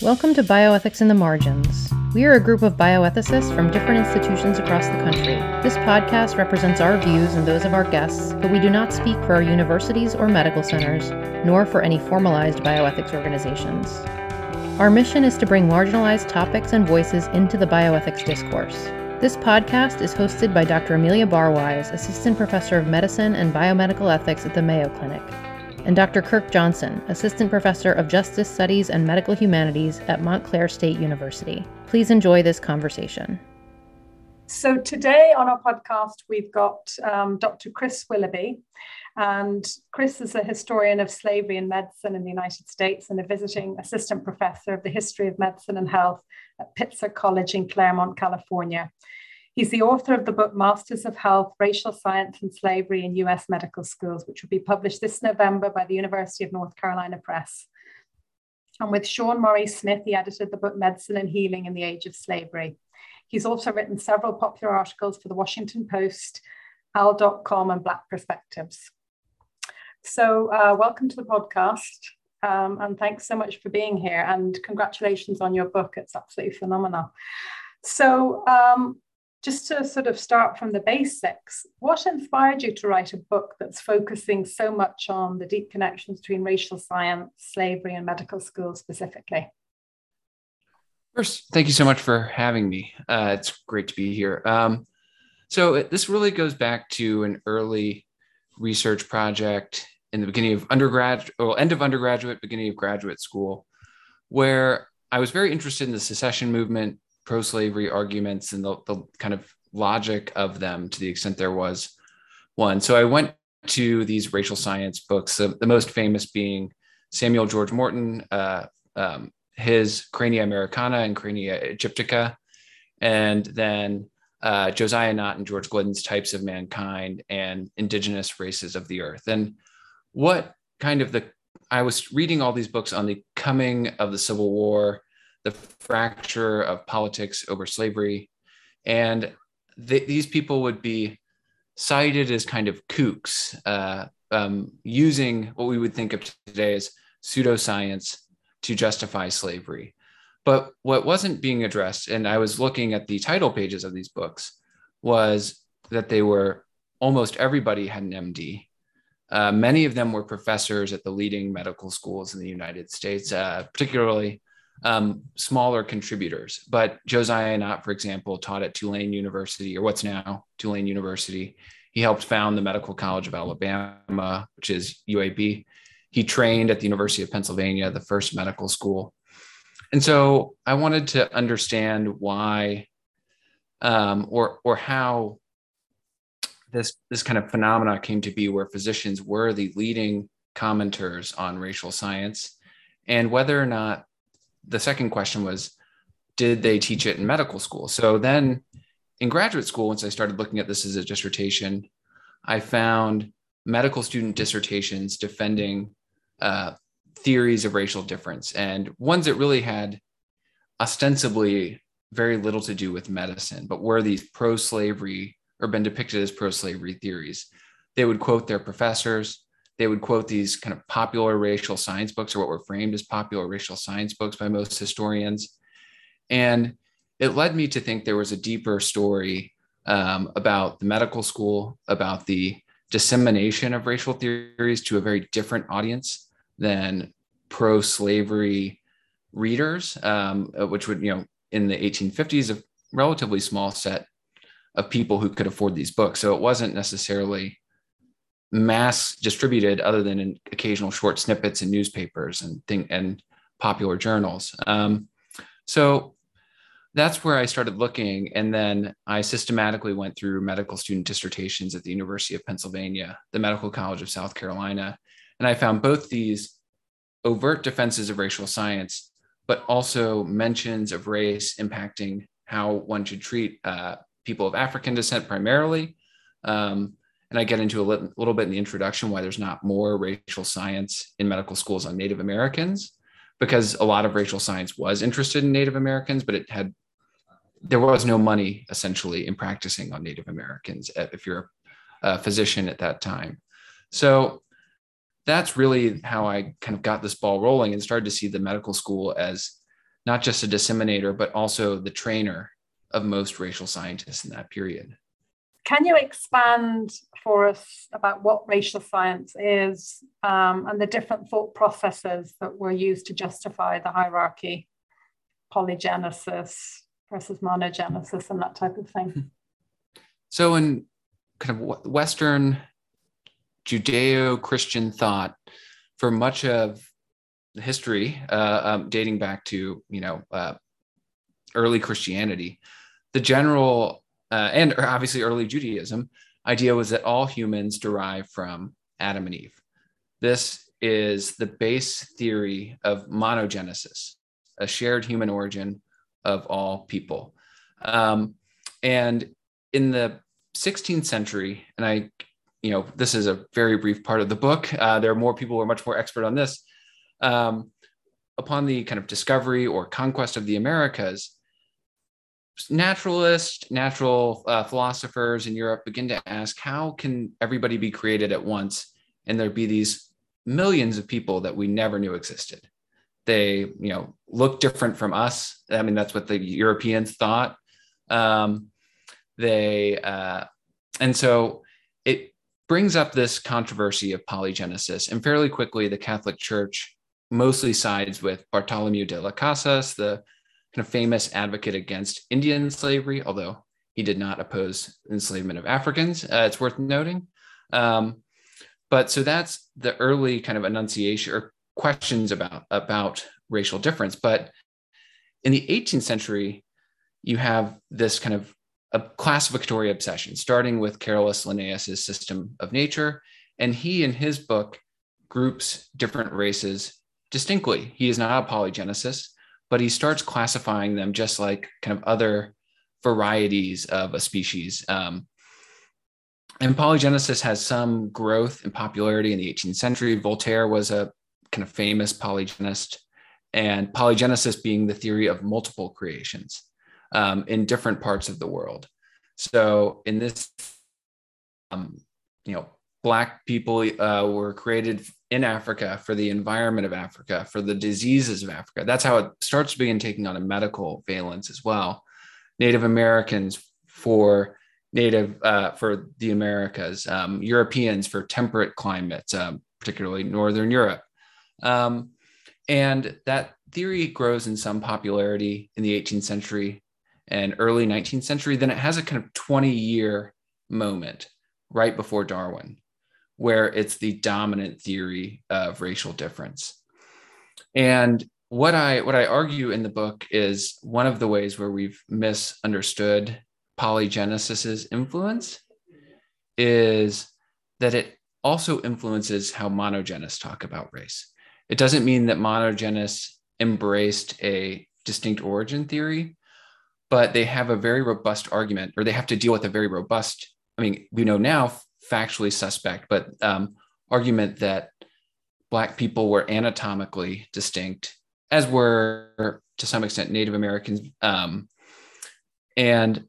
Welcome to Bioethics in the Margins. We are a group of bioethicists from different institutions across the country. This podcast represents our views and those of our guests, but we do not speak for our universities or medical centers, nor for any formalized bioethics organizations. Our mission is to bring marginalized topics and voices into the bioethics discourse. This podcast is hosted by Dr. Amelia Barwise, Assistant Professor of Medicine and Biomedical Ethics at the Mayo Clinic and Dr. Kirk Johnson, Assistant Professor of Justice Studies and Medical Humanities at Montclair State University. Please enjoy this conversation. So, today on our podcast, we've got um, Dr. Chris Willoughby. And Chris is a historian of slavery and medicine in the United States and a visiting assistant professor of the history of medicine and health at Pitzer College in Claremont, California. He's the author of the book Masters of Health Racial Science and Slavery in US Medical Schools, which will be published this November by the University of North Carolina Press. And with Sean Morey Smith, he edited the book Medicine and Healing in the Age of Slavery. He's also written several popular articles for the Washington Post, AL.com, and Black Perspectives. So, uh, welcome to the podcast. Um, and thanks so much for being here. And congratulations on your book. It's absolutely phenomenal. So, um, just to sort of start from the basics, what inspired you to write a book that's focusing so much on the deep connections between racial science, slavery, and medical schools specifically? First, thank you so much for having me. Uh, it's great to be here. Um, so, it, this really goes back to an early research project in the beginning of undergrad, well, end of undergraduate, beginning of graduate school, where I was very interested in the secession movement pro slavery arguments and the, the kind of logic of them to the extent there was one. So I went to these racial science books, the, the most famous being Samuel George Morton, uh, um, his Crania Americana and Crania Egyptica, and then uh, Josiah Nott and George Gliddon's Types of Mankind and Indigenous Races of the Earth. And what kind of the I was reading all these books on the coming of the Civil War the fracture of politics over slavery. And th- these people would be cited as kind of kooks, uh, um, using what we would think of today as pseudoscience to justify slavery. But what wasn't being addressed, and I was looking at the title pages of these books, was that they were almost everybody had an MD. Uh, many of them were professors at the leading medical schools in the United States, uh, particularly um, smaller contributors. But Josiah Nott, for example, taught at Tulane University, or what's now Tulane University. He helped found the Medical College of Alabama, which is UAB. He trained at the University of Pennsylvania, the first medical school. And so I wanted to understand why um, or, or how this, this kind of phenomena came to be where physicians were the leading commenters on racial science and whether or not the second question was, did they teach it in medical school? So then in graduate school, once I started looking at this as a dissertation, I found medical student dissertations defending uh, theories of racial difference and ones that really had ostensibly very little to do with medicine, but were these pro slavery or been depicted as pro slavery theories. They would quote their professors, they would quote these kind of popular racial science books or what were framed as popular racial science books by most historians. And it led me to think there was a deeper story um, about the medical school, about the dissemination of racial theories to a very different audience than pro slavery readers, um, which would, you know, in the 1850s, a relatively small set of people who could afford these books. So it wasn't necessarily mass distributed other than in occasional short snippets in newspapers and thing and popular journals. Um, so that's where I started looking. And then I systematically went through medical student dissertations at the University of Pennsylvania, the Medical College of South Carolina. And I found both these overt defenses of racial science, but also mentions of race impacting how one should treat uh, people of African descent primarily, um, and I get into a little, little bit in the introduction why there's not more racial science in medical schools on Native Americans, because a lot of racial science was interested in Native Americans, but it had there was no money essentially in practicing on Native Americans uh, if you're a physician at that time. So that's really how I kind of got this ball rolling and started to see the medical school as not just a disseminator, but also the trainer of most racial scientists in that period. Can you expand for us about what racial science is um, and the different thought processes that were used to justify the hierarchy, polygenesis versus monogenesis, and that type of thing? So, in kind of Western Judeo Christian thought, for much of the history, uh, um, dating back to you know uh, early Christianity, the general uh, and obviously early Judaism idea was that all humans derive from Adam and Eve. This is the base theory of monogenesis, a shared human origin of all people. Um, and in the 16th century, and I, you know, this is a very brief part of the book. Uh, there are more people who are much more expert on this. Um, upon the kind of discovery or conquest of the Americas, naturalists, natural uh, philosophers in Europe begin to ask how can everybody be created at once and there be these millions of people that we never knew existed. They, you know, look different from us. I mean, that's what the Europeans thought. Um, they, uh, and so it brings up this controversy of polygenesis, and fairly quickly, the Catholic Church mostly sides with Bartholomew de las Casas, the kind of famous advocate against Indian slavery, although he did not oppose enslavement of Africans. Uh, it's worth noting. Um, but so that's the early kind of enunciation or questions about about racial difference. But in the 18th century, you have this kind of a classificatory obsession, starting with Carolus Linnaeus's system of nature. And he, in his book, groups different races distinctly. He is not a polygenicist but he starts classifying them just like kind of other varieties of a species. Um, and polygenesis has some growth and popularity in the 18th century. Voltaire was a kind of famous polygenist, and polygenesis being the theory of multiple creations um, in different parts of the world. So in this, um, you know, black people uh, were created in Africa for the environment of Africa, for the diseases of Africa. That's how it starts to begin taking on a medical valence as well. Native Americans for native uh, for the Americas, um, Europeans for temperate climates, um, particularly Northern Europe. Um, and that theory grows in some popularity in the 18th century and early 19th century. Then it has a kind of 20 year moment right before Darwin where it's the dominant theory of racial difference. And what I what I argue in the book is one of the ways where we've misunderstood polygenesis's influence is that it also influences how monogenists talk about race. It doesn't mean that monogenists embraced a distinct origin theory, but they have a very robust argument, or they have to deal with a very robust. I mean, we know now factually suspect, but um, argument that Black people were anatomically distinct, as were to some extent Native Americans, um, and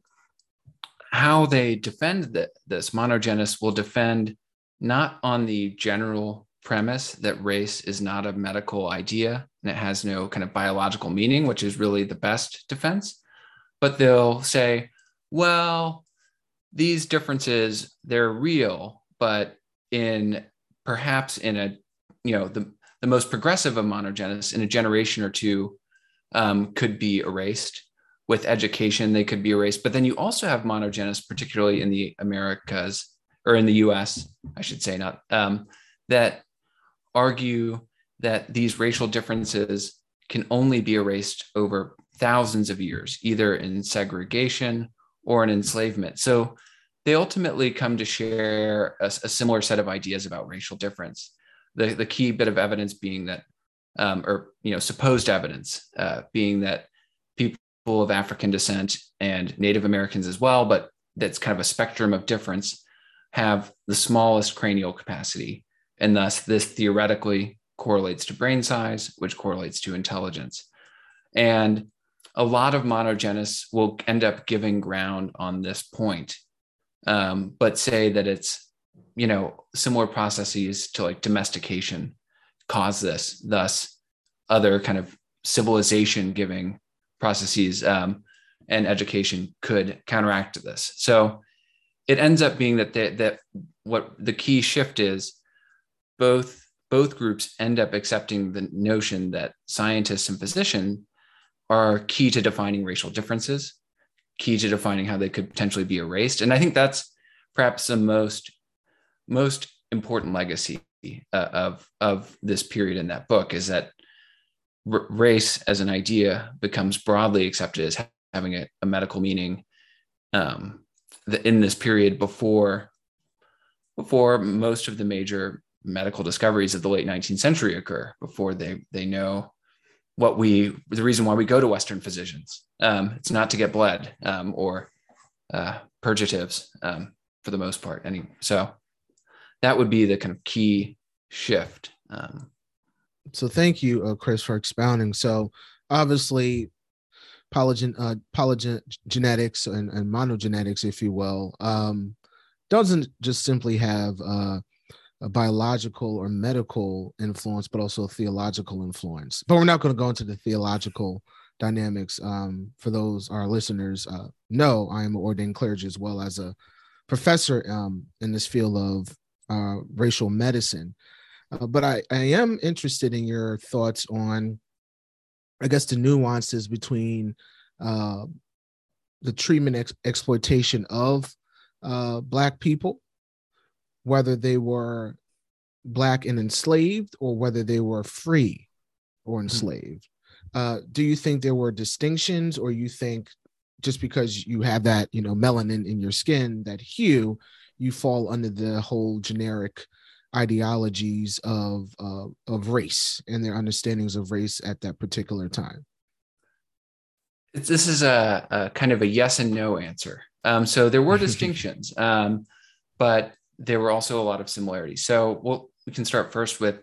how they defend the, this. Monogenists will defend not on the general premise that race is not a medical idea and it has no kind of biological meaning, which is really the best defense, but they'll say, well, these differences they're real but in perhaps in a you know the, the most progressive of monogenists in a generation or two um, could be erased. With education they could be erased. But then you also have monogenists particularly in the americas or in the us i should say not um, that argue that these racial differences can only be erased over thousands of years either in segregation or an enslavement. So they ultimately come to share a, a similar set of ideas about racial difference. The, the key bit of evidence being that, um, or you know, supposed evidence uh, being that people of African descent and Native Americans as well, but that's kind of a spectrum of difference, have the smallest cranial capacity, and thus this theoretically correlates to brain size, which correlates to intelligence. And a lot of monogenists will end up giving ground on this point, um, but say that it's you know similar processes to like domestication cause this. Thus, other kind of civilization giving processes um, and education could counteract this. So it ends up being that they, that what the key shift is both both groups end up accepting the notion that scientists and physicians are key to defining racial differences, key to defining how they could potentially be erased. And I think that's perhaps the most most important legacy uh, of of this period in that book is that r- race as an idea becomes broadly accepted as having a, a medical meaning um, the, in this period before before most of the major medical discoveries of the late 19th century occur before they they know what we the reason why we go to western physicians um, it's not to get bled um, or uh, purgatives um, for the most part. Any so that would be the kind of key shift um, so thank you uh, chris for expounding. So obviously polygen uh, and, and monogenetics if you will um, doesn't just simply have uh, biological or medical influence, but also theological influence. But we're not going to go into the theological dynamics. Um, for those our listeners uh, know, I am an ordained clergy as well as a professor um, in this field of uh, racial medicine. Uh, but I, I am interested in your thoughts on, I guess, the nuances between uh, the treatment ex- exploitation of uh, Black people whether they were black and enslaved or whether they were free or hmm. enslaved. Uh, do you think there were distinctions, or you think just because you have that, you know, melanin in your skin, that hue, you fall under the whole generic ideologies of uh, of race and their understandings of race at that particular time? This is a, a kind of a yes and no answer. Um, so there were distinctions, um, but there were also a lot of similarities. So we'll, we can start first with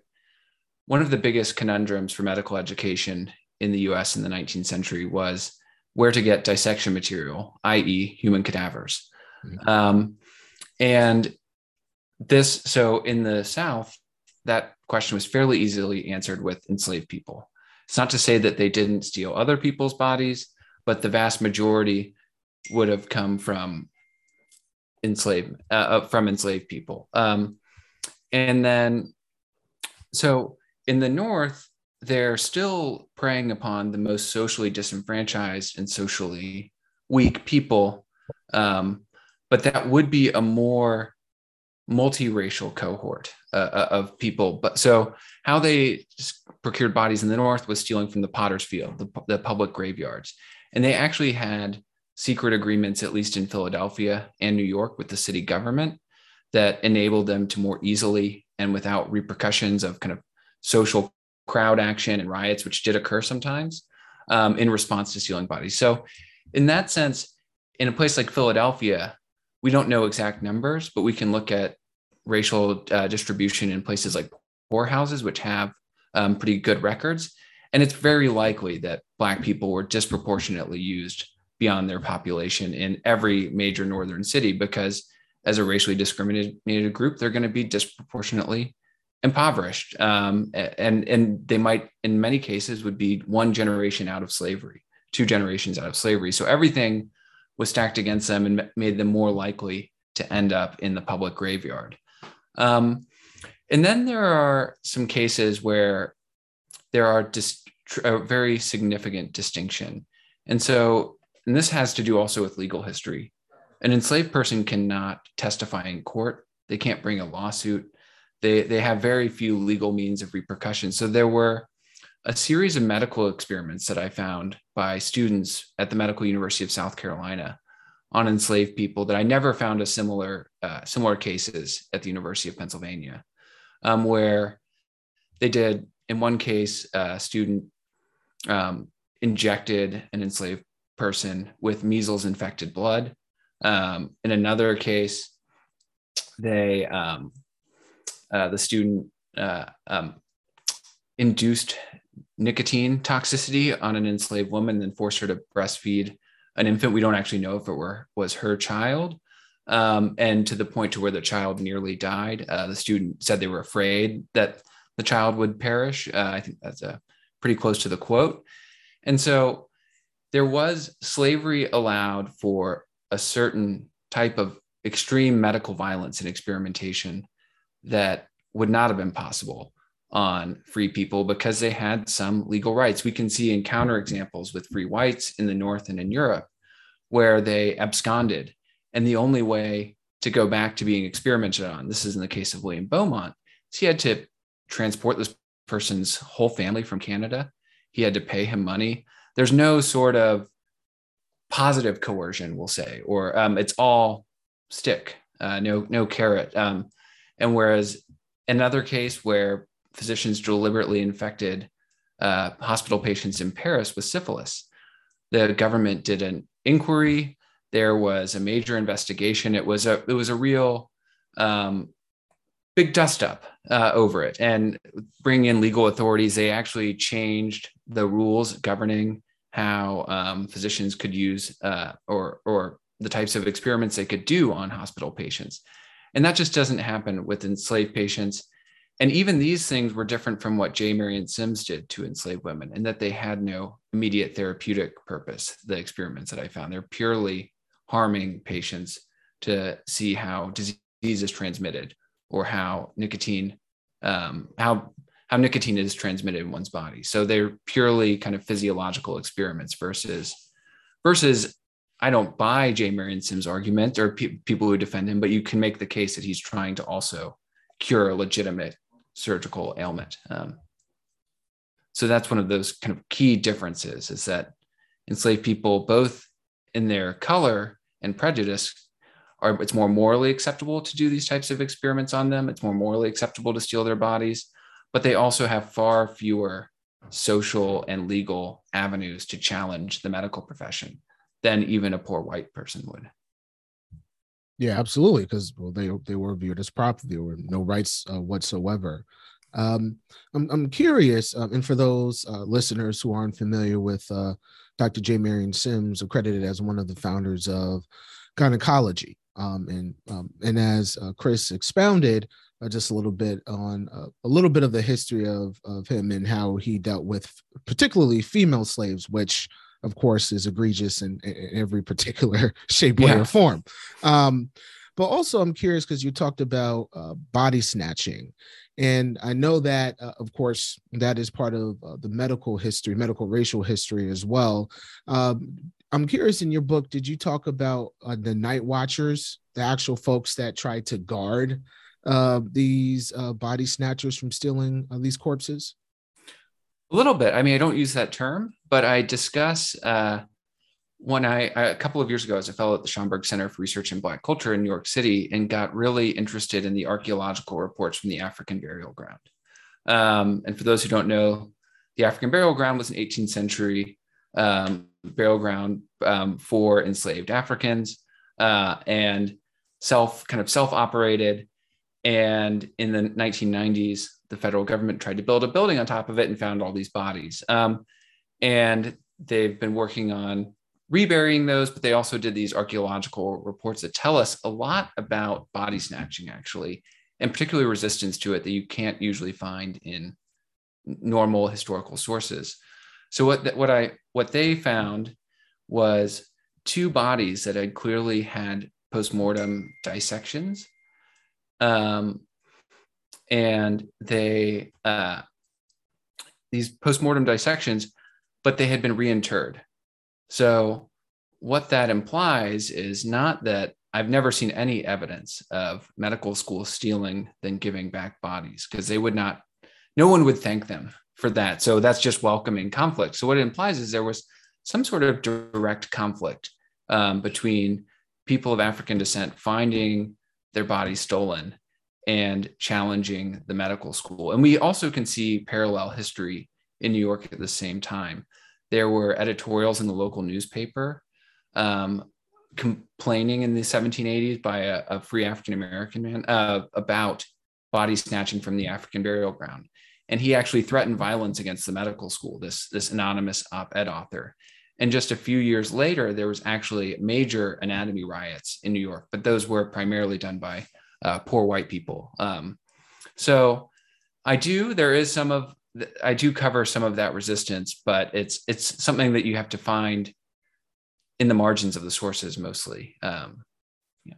one of the biggest conundrums for medical education in the US in the 19th century was where to get dissection material, i.e., human cadavers. Mm-hmm. Um, and this, so in the South, that question was fairly easily answered with enslaved people. It's not to say that they didn't steal other people's bodies, but the vast majority would have come from enslaved uh, uh, from enslaved people. Um, and then, so in the North, they're still preying upon the most socially disenfranchised and socially weak people. Um, but that would be a more multiracial cohort uh, uh of people. But so how they procured bodies in the North was stealing from the potter's field, the, the public graveyards. And they actually had secret agreements, at least in Philadelphia and New York, with the city government that enabled them to more easily and without repercussions of kind of social crowd action and riots, which did occur sometimes um, in response to stealing bodies. So, in that sense, in a place like Philadelphia, we don't know exact numbers, but we can look at racial uh, distribution in places like poorhouses, which have um, pretty good records. And it's very likely that Black people were disproportionately used beyond their population in every major northern city because as a racially discriminated group they're going to be disproportionately impoverished. Um, and and they might in many cases would be one generation out of slavery two generations out of slavery. So everything was stacked against them and made them more likely to end up in the public graveyard. Um, and then there are some cases where there are dis- a very significant distinction. And so and this has to do also with legal history. An enslaved person cannot testify in court. They can't bring a lawsuit. They, they have very few legal means of repercussion. So there were a series of medical experiments that I found by students at the Medical University of South Carolina on enslaved people that I never found a similar uh, similar cases at the University of Pennsylvania, um, where they did in one case a student um, injected an enslaved person with measles infected blood. Um, in another case, they um, uh, the student uh, um, induced nicotine toxicity on an enslaved woman, then forced her to breastfeed an infant. We don't actually know if it were was her child, um, and to the point to where the child nearly died. Uh, the student said they were afraid that the child would perish. Uh, I think that's a pretty close to the quote. And so there was slavery allowed for a certain type of extreme medical violence and experimentation that would not have been possible on free people because they had some legal rights. We can see in counterexamples with free whites in the North and in Europe where they absconded. And the only way to go back to being experimented on, this is in the case of William Beaumont, is he had to transport this person's whole family from Canada. He had to pay him money. There's no sort of positive coercion, we'll say, or um, it's all stick, uh, no no carrot. Um, and whereas another case where physicians deliberately infected uh, hospital patients in Paris with syphilis, the government did an inquiry. There was a major investigation. It was a it was a real um, big dust up uh, over it and bring in legal authorities. They actually changed the rules governing how um, physicians could use uh, or or the types of experiments they could do on hospital patients. And that just doesn't happen with enslaved patients. And even these things were different from what J. Marion Sims did to enslaved women, in that they had no immediate therapeutic purpose. The experiments that I found, they're purely harming patients to see how disease is transmitted or how nicotine um, how how nicotine is transmitted in one's body. So they're purely kind of physiological experiments versus versus I don't buy J. Marion Sims' argument or pe- people who defend him, but you can make the case that he's trying to also cure a legitimate surgical ailment. Um, so that's one of those kind of key differences is that enslaved people, both in their color and prejudice, are it's more morally acceptable to do these types of experiments on them. It's more morally acceptable to steal their bodies, but they also have far fewer social and legal avenues to challenge the medical profession than even a poor white person would. Yeah, absolutely, because well, they they were viewed as property. There were no rights uh, whatsoever. Um, I'm I'm curious, uh, and for those uh, listeners who aren't familiar with uh, Dr. J. Marion Sims, accredited as one of the founders of gynecology, um, and um, and as uh, Chris expounded uh, just a little bit on uh, a little bit of the history of of him and how he dealt with particularly female slaves, which of course is egregious in, in every particular shape, way, yeah. or form. Um, but also, I'm curious because you talked about uh, body snatching. And I know that, uh, of course, that is part of uh, the medical history, medical racial history as well. Um, I'm curious in your book, did you talk about uh, the night watchers, the actual folks that tried to guard uh, these uh, body snatchers from stealing uh, these corpses? A little bit. I mean, I don't use that term, but I discuss uh, when I, a couple of years ago, as a fellow at the Schomburg Center for Research in Black Culture in New York City, and got really interested in the archaeological reports from the African burial ground. Um, and for those who don't know, the African burial ground was an 18th century um, burial ground um, for enslaved Africans uh, and self kind of self operated. And in the 1990s, the federal government tried to build a building on top of it and found all these bodies. Um, and they've been working on reburying those, but they also did these archaeological reports that tell us a lot about body snatching, actually, and particularly resistance to it that you can't usually find in normal historical sources. So what what I what they found was two bodies that had clearly had postmortem dissections, um, and they uh, these postmortem dissections, but they had been reinterred. So what that implies is not that I've never seen any evidence of medical school stealing then giving back bodies because they would not, no one would thank them for that. So that's just welcoming conflict. So what it implies is there was some sort of direct conflict um, between people of African descent finding their bodies stolen and challenging the medical school. And we also can see parallel history in New York at the same time. There were editorials in the local newspaper um, complaining in the 1780s by a, a free African American man uh, about body snatching from the African burial ground and he actually threatened violence against the medical school this this anonymous op-ed author. And just a few years later there was actually major anatomy riots in new york but those were primarily done by uh, poor white people. Um, so i do there is some of I do cover some of that resistance, but it's it's something that you have to find in the margins of the sources mostly. Um, yeah,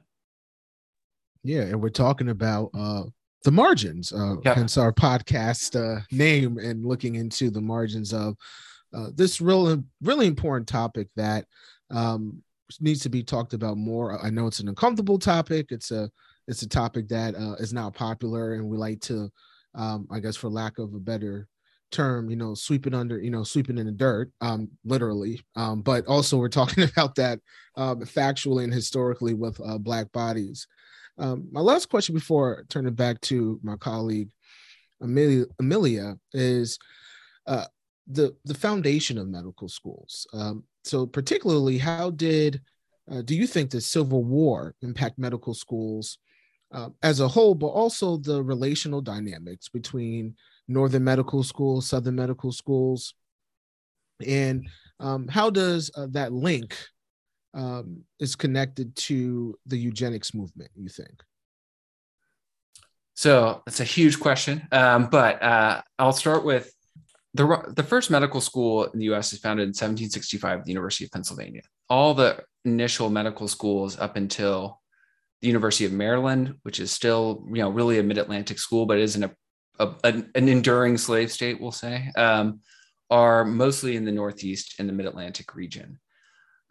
yeah, and we're talking about uh, the margins, uh, hence our podcast uh, name, and looking into the margins of uh, this really really important topic that um, needs to be talked about more. I know it's an uncomfortable topic. It's a it's a topic that uh, is now popular, and we like to, um, I guess, for lack of a better term, you know, sweeping under, you know, sweeping in the dirt, um, literally. Um, but also we're talking about that um, factually and historically with uh, black bodies. Um, my last question before turning back to my colleague Amelia, Amelia is uh, the the foundation of medical schools. Um, so particularly, how did uh, do you think the Civil War impact medical schools uh, as a whole, but also the relational dynamics between Northern medical schools, Southern medical schools, and um, how does uh, that link um, is connected to the eugenics movement? You think? So that's a huge question, um, but uh, I'll start with the, the first medical school in the US is founded in 1765 at the University of Pennsylvania. All the initial medical schools up until the University of Maryland, which is still, you know, really a mid-Atlantic school, but isn't a, a an, an, enduring slave state, we'll say, um, are mostly in the Northeast and the mid-Atlantic region.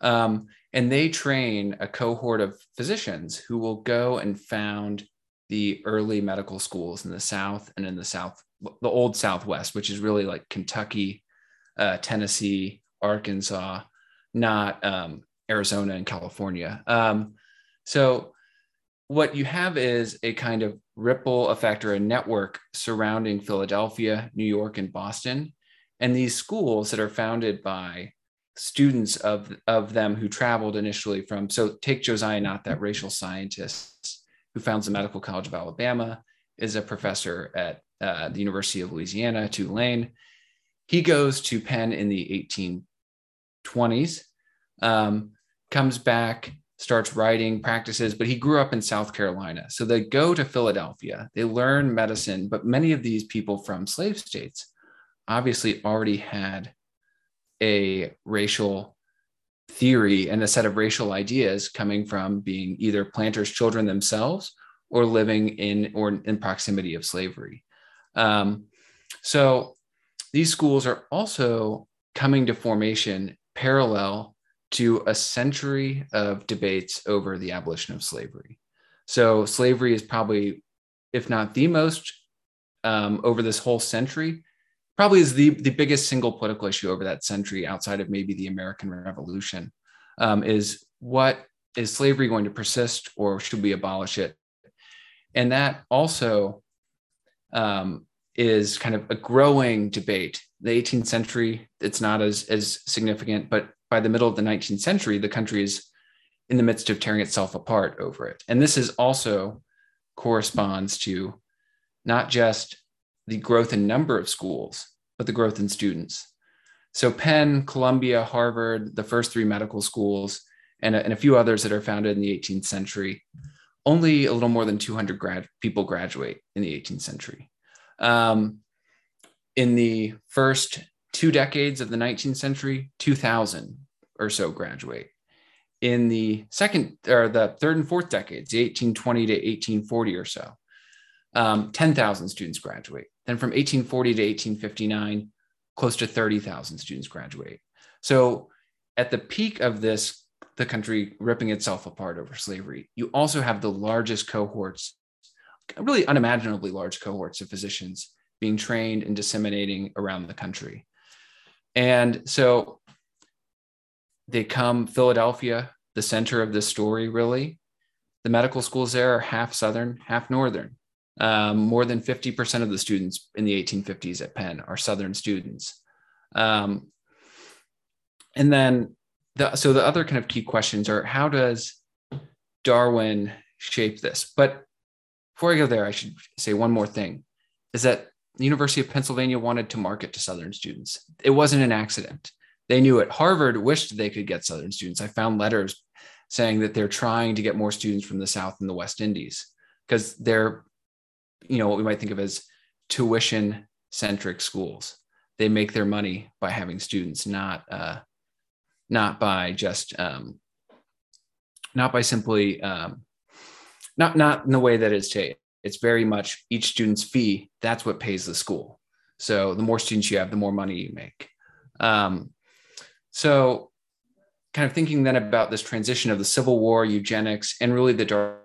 Um, and they train a cohort of physicians who will go and found the early medical schools in the South and in the South the old Southwest, which is really like Kentucky, uh, Tennessee, Arkansas, not um, Arizona and California. Um, so what you have is a kind of ripple effect or a network surrounding Philadelphia, New York, and Boston. And these schools that are founded by students of, of them who traveled initially from, so take Josiah Nott, that racial scientist who founds the Medical College of Alabama, is a professor at uh, the University of Louisiana, Tulane. He goes to Penn in the 1820s, um, comes back, starts writing, practices, but he grew up in South Carolina. So they go to Philadelphia, they learn medicine, but many of these people from slave states obviously already had a racial theory and a set of racial ideas coming from being either planters' children themselves or living in or in proximity of slavery. Um, so these schools are also coming to formation parallel to a century of debates over the abolition of slavery. So slavery is probably, if not the most, um, over this whole century, probably is the, the biggest single political issue over that century outside of maybe the American Revolution, um, is what is slavery going to persist or should we abolish it? And that also um, is kind of a growing debate. The 18th century, it's not as, as significant, but by the middle of the 19th century, the country is in the midst of tearing itself apart over it. And this is also corresponds to not just the growth in number of schools, but the growth in students. So Penn, Columbia, Harvard, the first three medical schools, and a, and a few others that are founded in the 18th century, only a little more than 200 grad, people graduate in the 18th century. Um, in the first two decades of the 19th century, 2,000 or so graduate. In the second or the third and fourth decades, the 1820 to 1840 or so, um, 10,000 students graduate. Then from 1840 to 1859, close to 30,000 students graduate. So at the peak of this, the country ripping itself apart over slavery, you also have the largest cohorts really unimaginably large cohorts of physicians being trained and disseminating around the country. And so they come Philadelphia, the center of this story, really. The medical schools there are half Southern, half Northern. Um, more than 50% of the students in the 1850s at Penn are Southern students. Um, and then, the, so the other kind of key questions are how does Darwin shape this? But before I go there, I should say one more thing is that the University of Pennsylvania wanted to market to Southern students. It wasn't an accident. They knew it. Harvard wished they could get Southern students. I found letters saying that they're trying to get more students from the South and the West Indies because they're, you know, what we might think of as tuition centric schools. They make their money by having students, not uh, not by just um, not by simply um, not not in the way that it's today. It's very much each student's fee. That's what pays the school. So the more students you have, the more money you make. Um, so, kind of thinking then about this transition of the Civil War, eugenics, and really the Darwin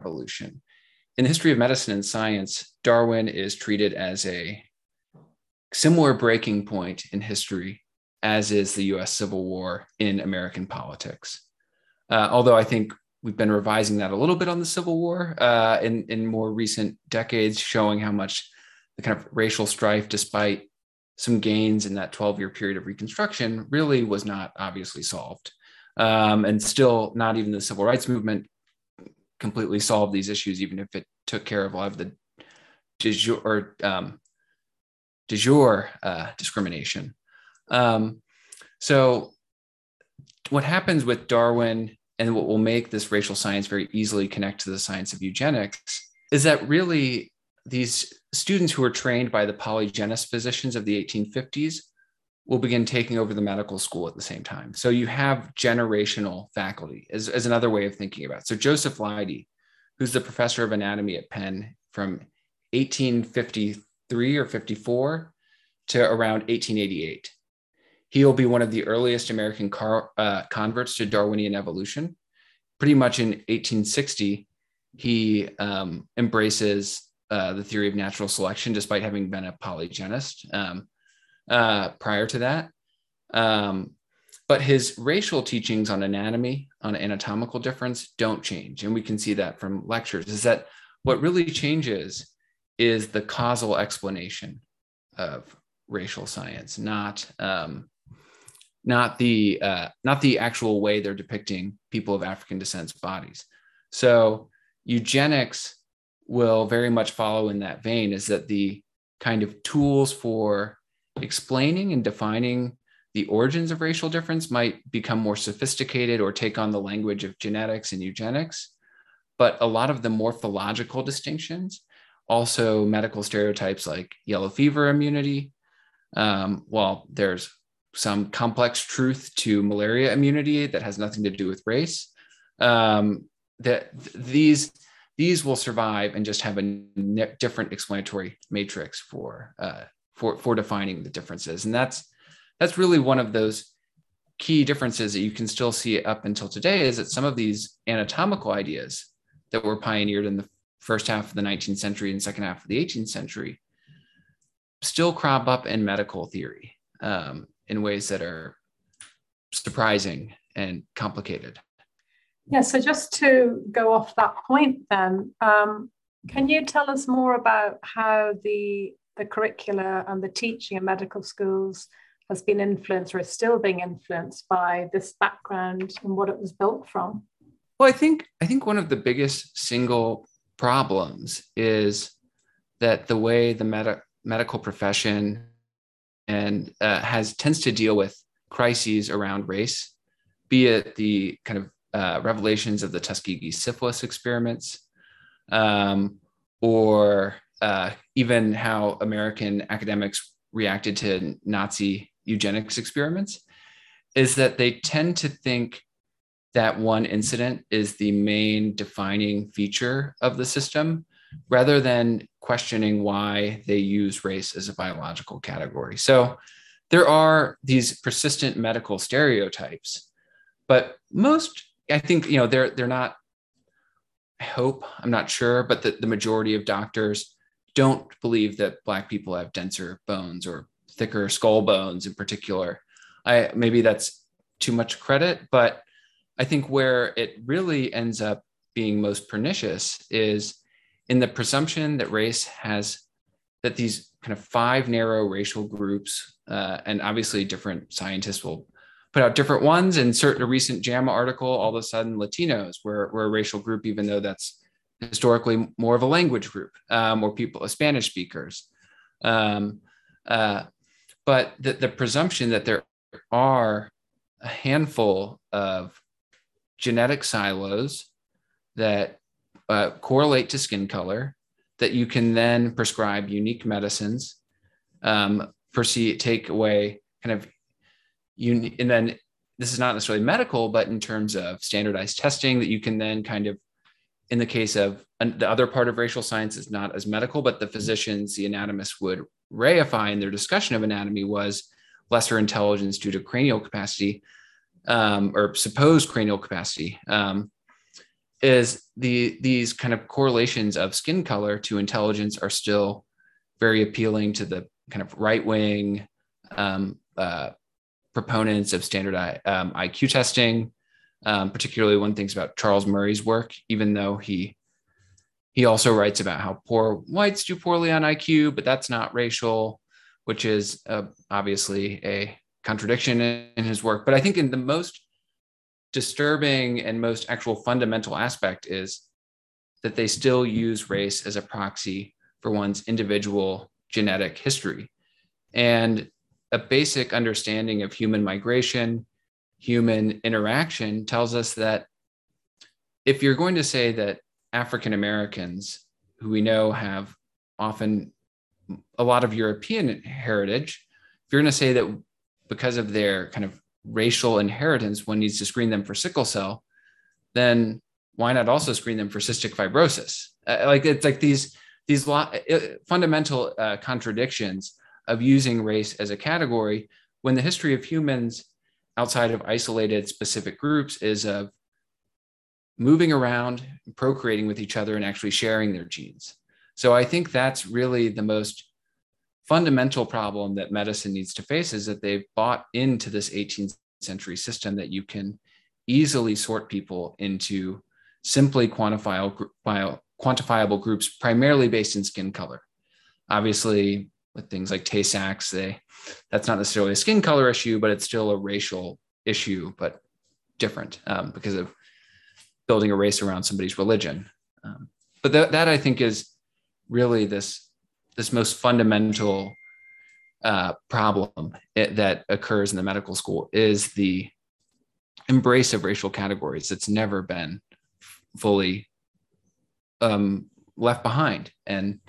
Revolution. In the history of medicine and science, Darwin is treated as a similar breaking point in history as is the US Civil War in American politics. Uh, although I think we've been revising that a little bit on the Civil War uh, in, in more recent decades, showing how much the kind of racial strife, despite some gains in that 12 year period of Reconstruction, really was not obviously solved. Um, and still, not even the civil rights movement completely solve these issues, even if it took care of a lot of the de jure, or, um, de jure uh, discrimination. Um, so, what happens with Darwin and what will make this racial science very easily connect to the science of eugenics is that really these students who were trained by the polygenist physicians of the 1850s will begin taking over the medical school at the same time. So you have generational faculty as, as another way of thinking about it. So Joseph Leidy, who's the professor of anatomy at Penn from 1853 or 54 to around 1888. He'll be one of the earliest American car, uh, converts to Darwinian evolution. Pretty much in 1860, he um, embraces uh, the theory of natural selection, despite having been a polygenist um, uh, prior to that. Um, but his racial teachings on anatomy, on anatomical difference, don't change. And we can see that from lectures, is that what really changes is the causal explanation of racial science, not um, not the uh, not the actual way they're depicting people of African descent's bodies. So eugenics will very much follow in that vein is that the kind of tools for explaining and defining the origins of racial difference might become more sophisticated or take on the language of genetics and eugenics. But a lot of the morphological distinctions, also medical stereotypes like yellow fever immunity, um, while there's some complex truth to malaria immunity that has nothing to do with race, um, that these these will survive and just have a different explanatory matrix for uh, for for defining the differences. And that's that's really one of those key differences that you can still see up until today is that some of these anatomical ideas that were pioneered in the first half of the 19th century and second half of the 18th century still crop up in medical theory um, in ways that are surprising and complicated. Yeah, so just to go off that point, then, um, can you tell us more about how the the curricula and the teaching in medical schools has been influenced or is still being influenced by this background and what it was built from? Well, I think I think one of the biggest single problems is that the way the med- medical profession and uh, has tends to deal with crises around race, be it the kind of uh, revelations of the Tuskegee syphilis experiments, um, or uh, even how American academics reacted to Nazi eugenics experiments, is that they tend to think that one incident is the main defining feature of the system rather than questioning why they use race as a biological category. So there are these persistent medical stereotypes, but most I think you know they're they're not. I hope I'm not sure, but the, the majority of doctors don't believe that black people have denser bones or thicker skull bones in particular. I maybe that's too much credit, but I think where it really ends up being most pernicious is in the presumption that race has that these kind of five narrow racial groups, uh, and obviously different scientists will put out different ones. And certain a recent JAMA article, all of a sudden Latinos were, were a racial group, even though that's historically more of a language group um, or people, Spanish speakers. Um, uh, but the, the presumption that there are a handful of genetic silos that uh, correlate to skin color, that you can then prescribe unique medicines um, perceive take away kind of you and then this is not necessarily medical, but in terms of standardized testing that you can then kind of in the case of the other part of racial science is not as medical, but the physicians, the anatomists would reify in their discussion of anatomy was lesser intelligence due to cranial capacity um, or supposed cranial capacity. Um, is the these kind of correlations of skin color to intelligence are still very appealing to the kind of right wing um, uh, proponents of standard um, IQ testing um, particularly one thinks about Charles Murray's work, even though he he also writes about how poor whites do poorly on IQ, but that's not racial, which is uh, obviously a contradiction in, in his work. But I think in the most disturbing and most actual fundamental aspect is that they still use race as a proxy for one's individual genetic history. And a basic understanding of human migration human interaction tells us that if you're going to say that African Americans, who we know have often a lot of European heritage, if you're going to say that because of their kind of racial inheritance, one needs to screen them for sickle cell, then why not also screen them for cystic fibrosis? Uh, like it's like these these lo- uh, fundamental uh, contradictions of using race as a category when the history of humans outside of isolated specific groups is of moving around, procreating with each other, and actually sharing their genes. So I think that's really the most fundamental problem that medicine needs to face is that they've bought into this 18th century system that you can easily sort people into simply quantifiable, quantifiable groups primarily based in skin color. Obviously, with things like Tay-Sachs, they that's not necessarily a skin color issue, but it's still a racial issue, but different um, because of building a race around somebody's religion. Um, but that, that I think is really this this most fundamental uh, problem it, that occurs in the medical school is the embrace of racial categories that's never been fully um, left behind and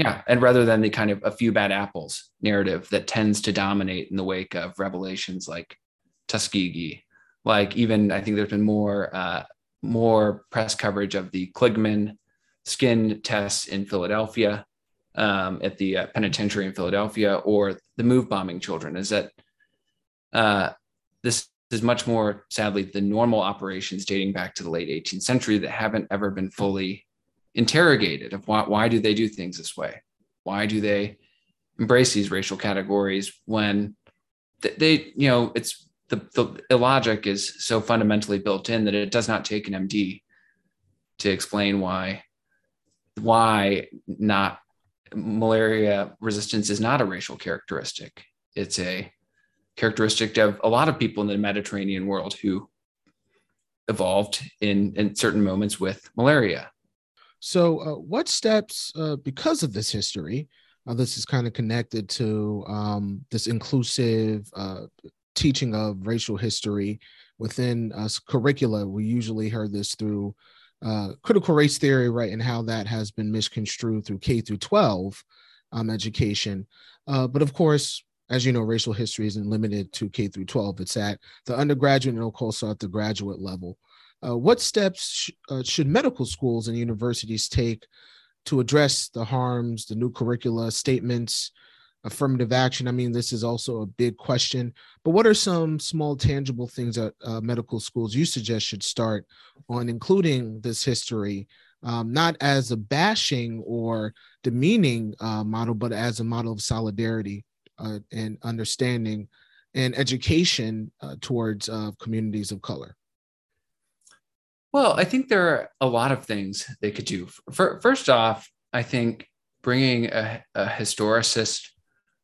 yeah, and rather than the kind of a few bad apples narrative that tends to dominate in the wake of revelations like Tuskegee, like even I think there's been more uh, more press coverage of the Kligman skin tests in Philadelphia um, at the uh, penitentiary in Philadelphia or the move bombing children. Is that uh, this is much more sadly the normal operations dating back to the late 18th century that haven't ever been fully interrogated of why, why do they do things this way? Why do they embrace these racial categories when they, you know, it's the, the illogic is so fundamentally built in that it does not take an MD to explain why why not malaria resistance is not a racial characteristic. It's a characteristic of a lot of people in the Mediterranean world who evolved in, in certain moments with malaria. So, uh, what steps, uh, because of this history, uh, this is kind of connected to um, this inclusive uh, teaching of racial history within uh, curricula. We usually heard this through uh, critical race theory, right, and how that has been misconstrued through K through 12 um, education. but of course, as you know, racial history isn't limited to K through 12. It's at the undergraduate and also at the graduate level. Uh, what steps sh- uh, should medical schools and universities take to address the harms, the new curricula, statements, affirmative action? I mean, this is also a big question, but what are some small, tangible things that uh, medical schools you suggest should start on including this history, um, not as a bashing or demeaning uh, model, but as a model of solidarity uh, and understanding and education uh, towards communities of color? Well, I think there are a lot of things they could do. First off, I think bringing a, a historicist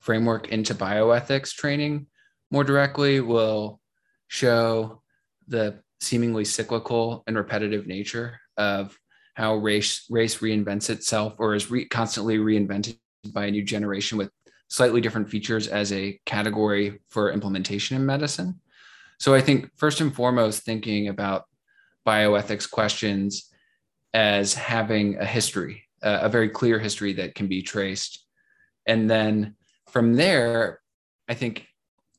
framework into bioethics training more directly will show the seemingly cyclical and repetitive nature of how race race reinvents itself or is re- constantly reinvented by a new generation with slightly different features as a category for implementation in medicine. So I think first and foremost thinking about bioethics questions as having a history, a very clear history that can be traced. And then from there, I think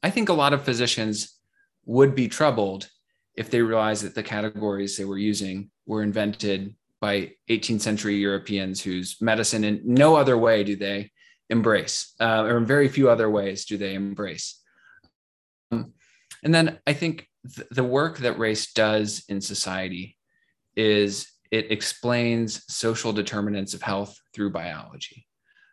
I think a lot of physicians would be troubled if they realized that the categories they were using were invented by 18th century Europeans whose medicine in no other way do they embrace, uh, or in very few other ways do they embrace. Um, and then I think th- the work that race does in society is it explains social determinants of health through biology.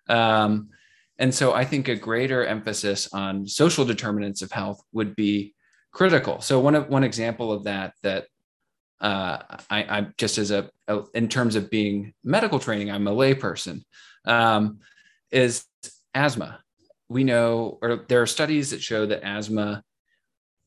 Um, and so I think a greater emphasis on social determinants of health would be critical. So one of one example of that that uh, I, I just as a, a, in terms of being medical training, I'm a layperson, um, is asthma. We know, or there are studies that show that asthma,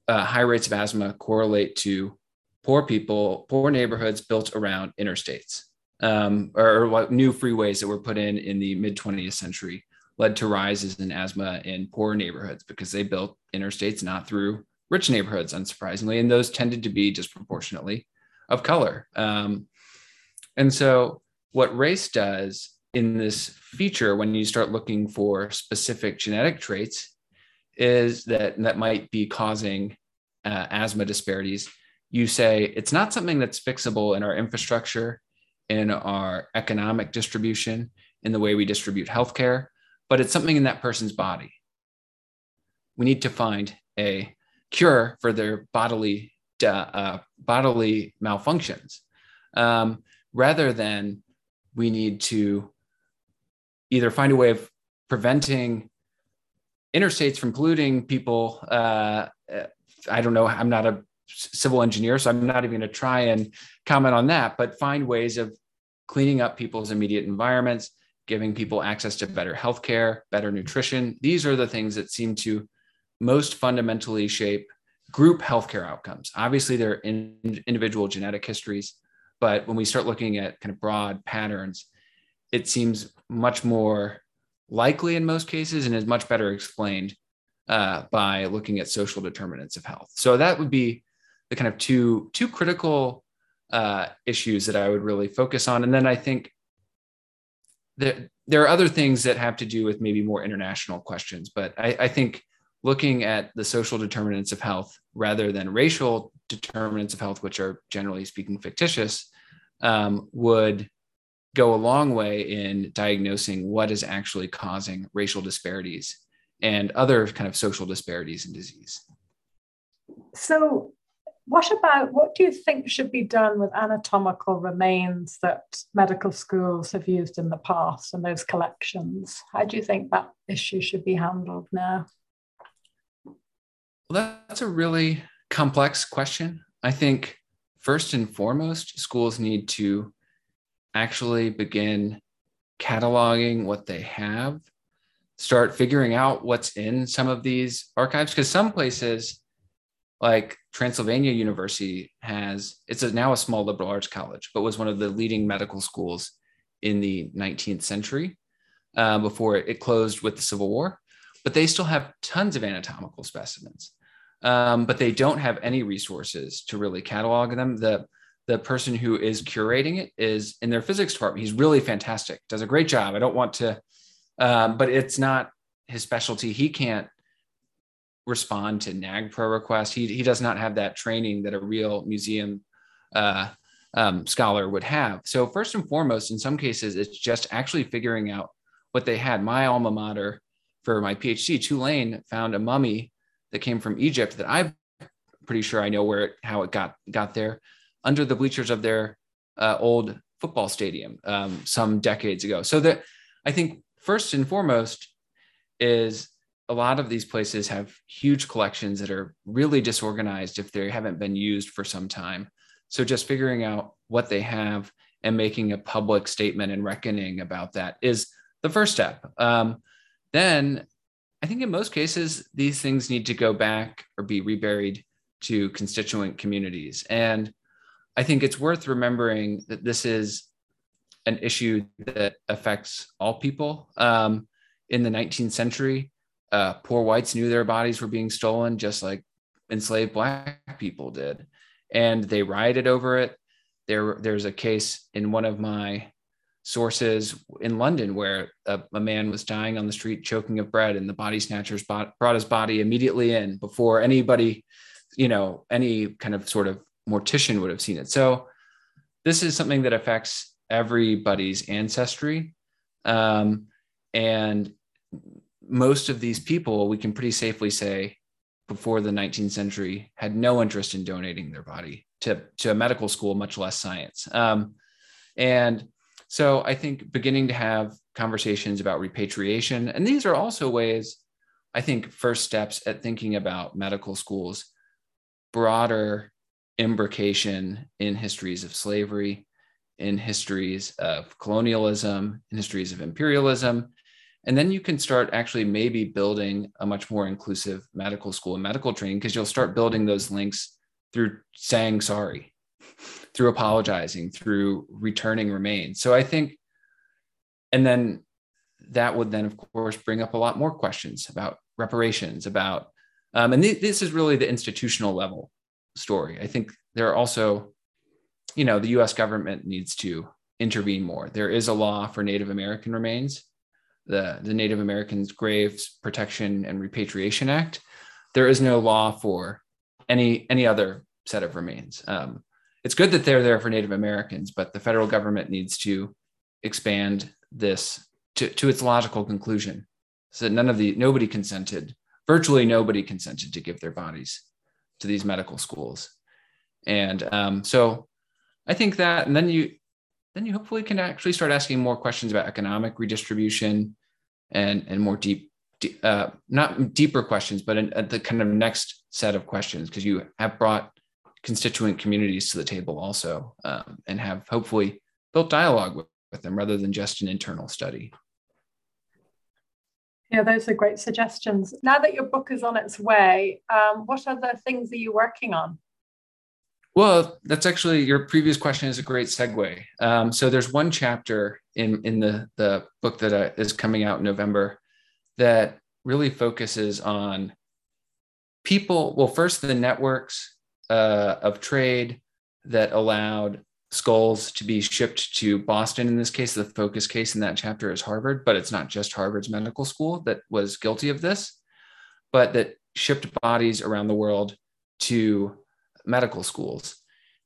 uh, high rates of asthma correlate to poor people, poor neighborhoods built around interstates, um, or, or new freeways that were put in in the mid 20th century led to rises in asthma in poor neighborhoods because they built interstates not through rich neighborhoods, unsurprisingly, and those tended to be disproportionately of color. Um, and so, what race does in this feature, when you start looking for specific genetic traits, is that that might be causing uh, asthma disparities. You say it's not something that's fixable in our infrastructure, in our economic distribution, in the way we distribute healthcare, but it's something in that person's body. We need to find a cure for their bodily uh, bodily malfunctions, um, rather than we need to either find a way of preventing interstates from polluting people. Uh, I don't know. I'm not a civil engineer, so I'm not even going to try and comment on that. But find ways of cleaning up people's immediate environments, giving people access to better healthcare, better nutrition. These are the things that seem to most fundamentally shape group healthcare outcomes. Obviously, there are in, individual genetic histories, but when we start looking at kind of broad patterns, it seems much more likely in most cases and is much better explained uh, by looking at social determinants of health. So that would be the kind of two two critical uh, issues that I would really focus on. And then I think that there are other things that have to do with maybe more international questions, but I, I think looking at the social determinants of health rather than racial determinants of health, which are generally speaking fictitious, um, would go a long way in diagnosing what is actually causing racial disparities and other kind of social disparities in disease. So, what about what do you think should be done with anatomical remains that medical schools have used in the past and those collections? How do you think that issue should be handled now? Well, that's a really complex question. I think first and foremost, schools need to actually begin cataloging what they have, start figuring out what's in some of these archives. Because some places, like Transylvania University, has it's a, now a small liberal arts college, but was one of the leading medical schools in the 19th century uh, before it closed with the Civil War. But they still have tons of anatomical specimens um, but they don't have any resources to really catalog them. The the person who is curating it is in their physics department. He's really fantastic, does a great job. I don't want to, um, but it's not his specialty. He can't respond to NAGPRA requests. He, he does not have that training that a real museum uh, um, scholar would have. So first and foremost, in some cases, it's just actually figuring out what they had. My alma mater for my PhD, Tulane, found a mummy that came from Egypt that I'm pretty sure I know where it, how it got got there under the bleachers of their uh, old football stadium um, some decades ago. So that I think first and foremost is a lot of these places have huge collections that are really disorganized if they haven't been used for some time. So just figuring out what they have and making a public statement and reckoning about that is the first step. Um, then I think in most cases, these things need to go back or be reburied to constituent communities. And I think it's worth remembering that this is an issue that affects all people. Um, in the 19th century, uh, poor whites knew their bodies were being stolen just like enslaved black people did. And they rioted over it. There, there's a case in one of my sources in London where a, a, man was dying on the street choking of bread and the body snatchers bought, brought his body immediately in before anybody, you know, any kind of sort of mortician would have seen it. So this is something that affects everybody's ancestry. Um, and most of these people, we can pretty safely say, before the 19th century, had no interest in donating their body to, to a medical school, much less science. Um, and so I think beginning to have conversations about repatriation, and these are also ways, I think, first steps at thinking about medical schools, broader imbrication in histories of slavery, in histories of colonialism, in histories of imperialism. And then you can start actually maybe building a much more inclusive medical school and medical training because you'll start building those links through saying sorry through apologizing, through returning remains. So I think, and then that would then, of course, bring up a lot more questions about reparations, about, um, and th- this is really the institutional level story. I think there are also, you know, the US government needs to intervene more. There is a law for Native American remains, the, the Native Americans Graves Protection and Repatriation Act. There is no law for any any other set of remains. Um, it's good that they're there for Native Americans, but the federal government needs to expand this to, to its logical conclusion. So that none of the nobody consented, virtually nobody consented to give their bodies to these medical schools. And um, so I think that, and then you then you hopefully can actually start asking more questions about economic redistribution and and more deep uh, not deeper questions, but in, the kind of next set of questions because you have brought constituent communities to the table also um, and have hopefully built dialogue with, with them rather than just an internal study. Yeah, those are great suggestions. Now that your book is on its way, um, what other things are you working on? Well, that's actually your previous question is a great segue. Um, so there's one chapter in in the the book that uh, is coming out in November that really focuses on people. Well, first the networks uh, of trade that allowed skulls to be shipped to Boston. In this case, the focus case in that chapter is Harvard, but it's not just Harvard's medical school that was guilty of this, but that shipped bodies around the world to medical schools.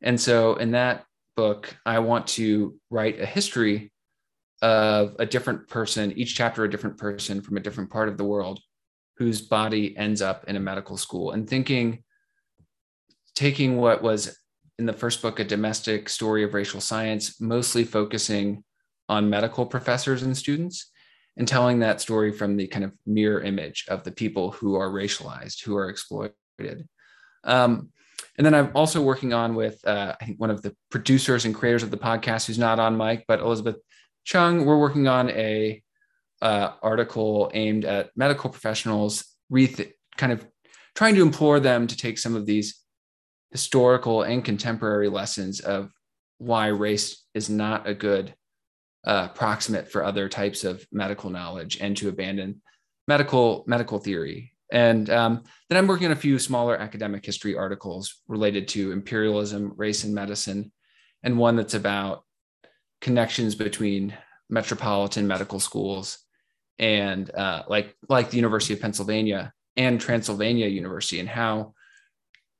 And so in that book, I want to write a history of a different person, each chapter a different person from a different part of the world whose body ends up in a medical school and thinking taking what was in the first book a domestic story of racial science, mostly focusing on medical professors and students, and telling that story from the kind of mirror image of the people who are racialized, who are exploited. Um, and then I'm also working on with uh, I think one of the producers and creators of the podcast, who's not on mic, but Elizabeth Chung. We're working on a uh, article aimed at medical professionals, reth- kind of trying to implore them to take some of these historical and contemporary lessons of why race is not a good uh, proximate for other types of medical knowledge and to abandon medical medical theory. And um, then i'm working on a few smaller academic history articles related to imperialism race and medicine and one that's about connections between metropolitan medical schools and uh, like like the university of pennsylvania and transylvania university and how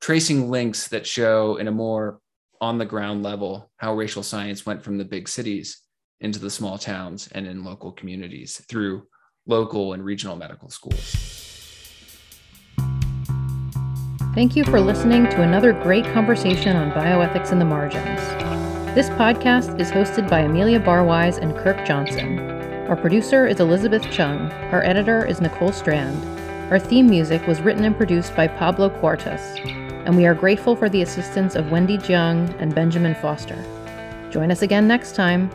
tracing links that show in a more on the ground level how racial science went from the big cities into the small towns and in local communities through local and regional medical schools. Thank you for listening to another great conversation on bioethics in the margins. This podcast is hosted by Amelia Barwise and Kirk Johnson. Our producer is Elizabeth Chung. Our editor is Nicole Strand. Our theme music was written and produced by Pablo Cuartas and we are grateful for the assistance of Wendy Jiang and Benjamin Foster. Join us again next time